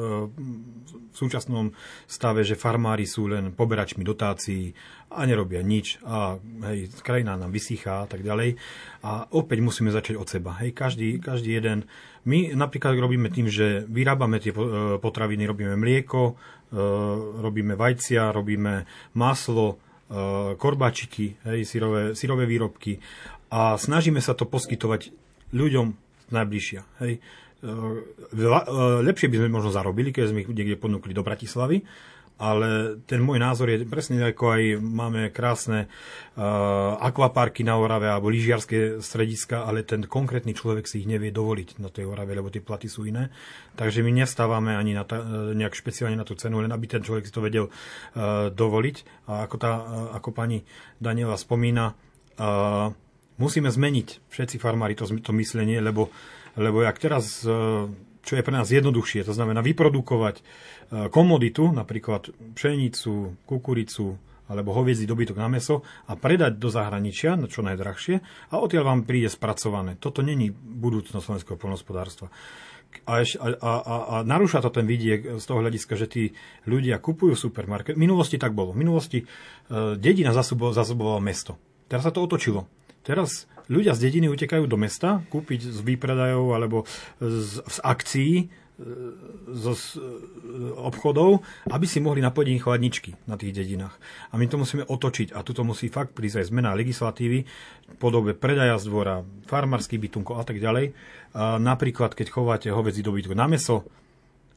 v súčasnom stave, že farmári sú len poberačmi dotácií a nerobia nič a hej, krajina nám vysychá a tak ďalej. A opäť musíme začať od seba. Hej, každý, každý jeden. My napríklad robíme tým, že vyrábame tie e, potraviny, robíme mlieko, e, robíme vajcia, robíme maslo, korbačiky, hej, syrové, syrové výrobky a snažíme sa to poskytovať ľuďom najbližšia. Hej lepšie by sme možno zarobili, keď sme ich niekde ponúkli do Bratislavy, ale ten môj názor je presne ako aj máme krásne uh, akvaparky na Orave alebo lyžiarske strediska, ale ten konkrétny človek si ich nevie dovoliť na tej Orave, lebo tie platy sú iné. Takže my nestávame ani na ta, nejak špeciálne na tú cenu, len aby ten človek si to vedel uh, dovoliť. A ako, tá, uh, ako pani Daniela spomína, uh, musíme zmeniť všetci farmári to, to myslenie, lebo lebo jak teraz, e, čo je pre nás jednoduchšie, to znamená vyprodukovať e, komoditu, napríklad pšenicu, kukuricu, alebo hoviedzí dobytok na meso a predať do zahraničia, na čo najdrahšie, a odtiaľ vám príde spracované. Toto není budúcnosť slovenského polnospodárstva. A, a, a, a narúša to ten vidiek z toho hľadiska, že tí ľudia kupujú supermarket. V minulosti tak bolo. V minulosti e, dedina zasobovala mesto. Teraz sa to otočilo. Teraz ľudia z dediny utekajú do mesta kúpiť z výpredajov alebo z, z akcií e, zo e, obchodov, aby si mohli napojiť chladničky na tých dedinách. A my to musíme otočiť a tuto musí fakt prísť aj zmena legislatívy v podobe predaja z dvora, farmárskych bytunkov a tak ďalej. A napríklad, keď chováte hovedzí dobytok na meso,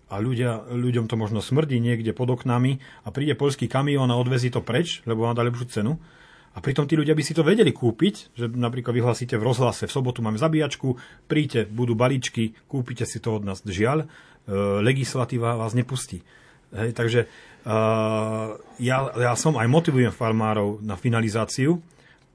a ľudia, ľuďom to možno smrdí niekde pod oknami a príde poľský kamión a odvezí to preč, lebo vám dá lepšiu cenu, a pritom tí ľudia by si to vedeli kúpiť, že napríklad vyhlásite v rozhlase, v sobotu máme zabíjačku, príďte, budú balíčky, kúpite si to od nás. Žiaľ, e, legislatíva vás nepustí. Hej, takže e, ja, ja som aj motivujem farmárov na finalizáciu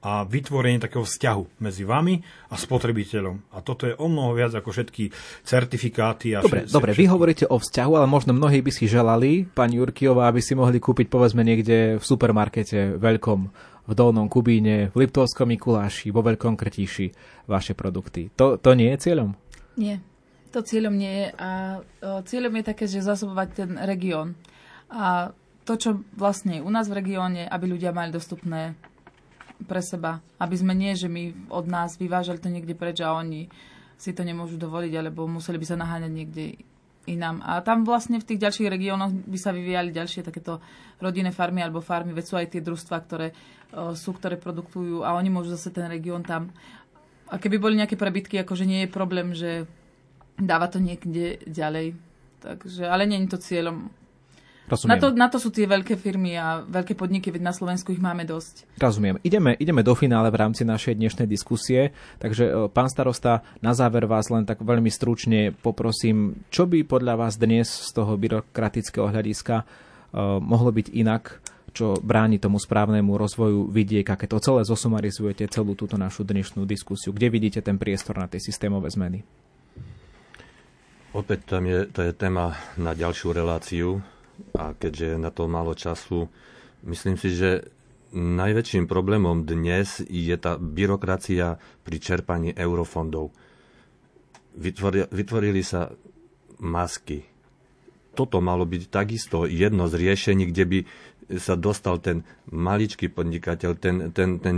a vytvorenie takého vzťahu medzi vami a spotrebiteľom. A toto je o mnoho viac ako všetky certifikáty. A dobre, dobre, vy hovoríte o vzťahu, ale možno mnohí by si želali, pani Jurkiová, aby si mohli kúpiť povedzme niekde v supermarkete veľkom v Dolnom Kubíne, v Liptovskom Mikuláši, vo Veľkom Krtíši vaše produkty. To, to nie je cieľom? Nie, to cieľom nie je. A o, cieľom je také, že zasobovať ten región. A to, čo vlastne je u nás v regióne, aby ľudia mali dostupné pre seba. Aby sme nie, že my od nás vyvážali to niekde preč a oni si to nemôžu dovoliť, alebo museli by sa naháňať niekde inám. A tam vlastne v tých ďalších regiónoch by sa vyvíjali ďalšie takéto rodinné farmy alebo farmy, veď sú aj tie družstva, ktoré sú, ktoré produkujú a oni môžu zase ten región tam. A keby boli nejaké prebytky, akože nie je problém, že dáva to niekde ďalej. Takže, ale nie je to cieľom. Na to, na to sú tie veľké firmy a veľké podniky, veď na Slovensku ich máme dosť. Rozumiem. Ideme, ideme do finále v rámci našej dnešnej diskusie, takže e, pán starosta, na záver vás len tak veľmi stručne poprosím, čo by podľa vás dnes z toho byrokratického hľadiska uh, mohlo byť inak, čo bráni tomu správnemu rozvoju vidieka, keď to celé zosumarizujete, celú túto našu dnešnú diskusiu. Kde vidíte ten priestor na tie systémové zmeny? Opäť tam je, to je téma na ďalšiu reláciu a keďže je na to málo času, myslím si, že najväčším problémom dnes je tá byrokracia pri čerpaní eurofondov. Vytvorili, vytvorili sa masky. Toto malo byť takisto jedno z riešení, kde by sa dostal ten maličký podnikateľ, ten, ten, ten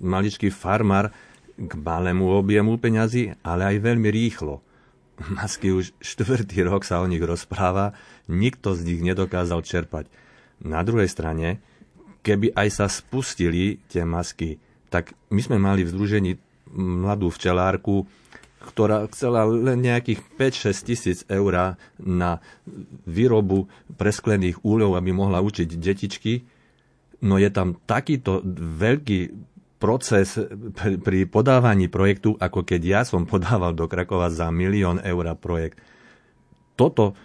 maličký farmár k malému objemu peňazí, ale aj veľmi rýchlo. Masky už štvrtý rok sa o nich rozpráva, nikto z nich nedokázal čerpať. Na druhej strane, keby aj sa spustili tie masky, tak my sme mali v združení mladú včelárku, ktorá chcela len nejakých 5-6 tisíc eur na výrobu presklených úľov, aby mohla učiť detičky. No je tam takýto veľký proces pri podávaní projektu, ako keď ja som podával do Krakova za milión eur projekt. Toto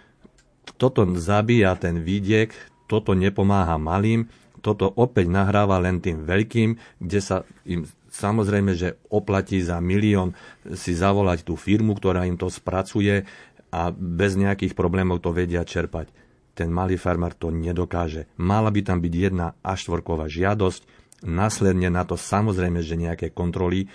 toto zabíja ten vidiek, toto nepomáha malým, toto opäť nahráva len tým veľkým, kde sa im samozrejme, že oplatí za milión si zavolať tú firmu, ktorá im to spracuje a bez nejakých problémov to vedia čerpať. Ten malý farmár to nedokáže. Mala by tam byť jedna až štvorková žiadosť, následne na to samozrejme, že nejaké kontroly,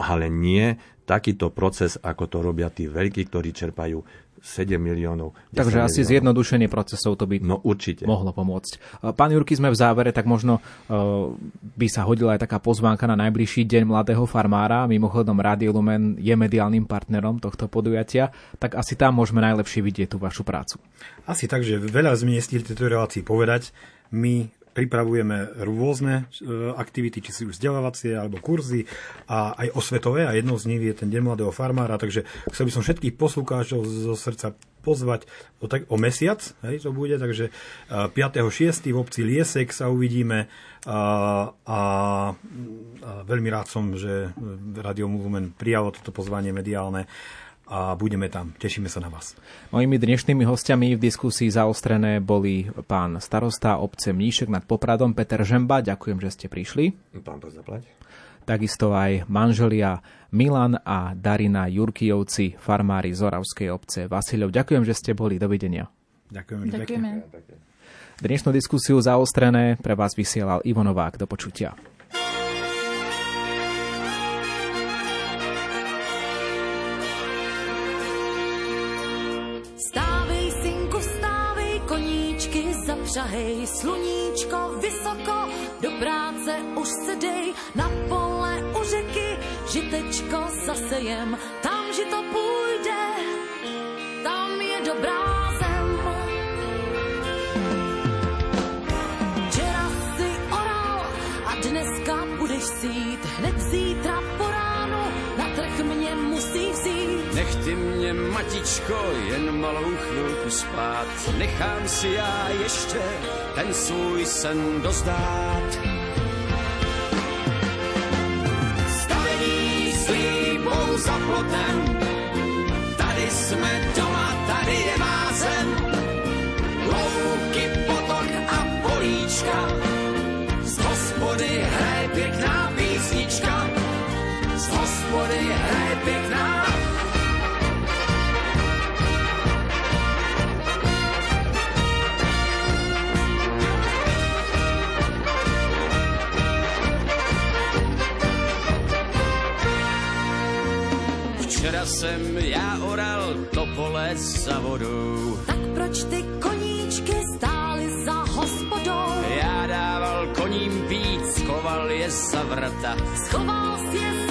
ale nie takýto proces, ako to robia tí veľkí, ktorí čerpajú 7 miliónov. Takže miliónov. asi zjednodušenie procesov to by no, určite. mohlo pomôcť. Pán Jurky, sme v závere, tak možno uh, by sa hodila aj taká pozvánka na najbližší deň mladého farmára. Mimochodom, Radio Lumen je mediálnym partnerom tohto podujatia, tak asi tam môžeme najlepšie vidieť tú vašu prácu. Asi tak, že veľa sme nestihli tejto relácii povedať. My pripravujeme rôzne e, aktivity, či sú vzdelávacie alebo kurzy a aj osvetové. A jednou z nich je ten Deň mladého farmára, takže chcel by som všetkých poslucháčov zo srdca pozvať o, tak, o mesiac, hej, to bude, takže 5.6. v obci Liesek sa uvidíme. A, a, a veľmi rád som, že Radio Movement prijalo toto pozvanie mediálne a budeme tam. Tešíme sa na vás. Mojimi dnešnými hostiami v diskusii zaostrené boli pán starosta obce Mníšek nad Popradom Peter Žemba. Ďakujem, že ste prišli. Pán to zaplať. Takisto aj manželia Milan a Darina Jurkijovci, farmári z Oravskej obce Vasilov. Ďakujem, že ste boli. Dovidenia. Ďakujeme. Ďakujeme. Dnešnú diskusiu zaostrené pre vás vysielal Ivo Novák. Do počutia. Žahej, sluníčko vysoko, do práce už se dej, na pole u řeky, žitečko zasejem, tam žito matičko, jen malou chvilku spát. Nechám si já ještě ten svůj sen dozdát. Stavení slíbou za plotem, tady jsme doma, tady je mázem. Louky, potok a políčka, z hospody hraje pěkná písnička, z hospody hraje jsem já oral to pole za vodou. Tak proč ty koníčky stály za hospodou. Já dával koním pít, schoval je za vrata. Schoval si je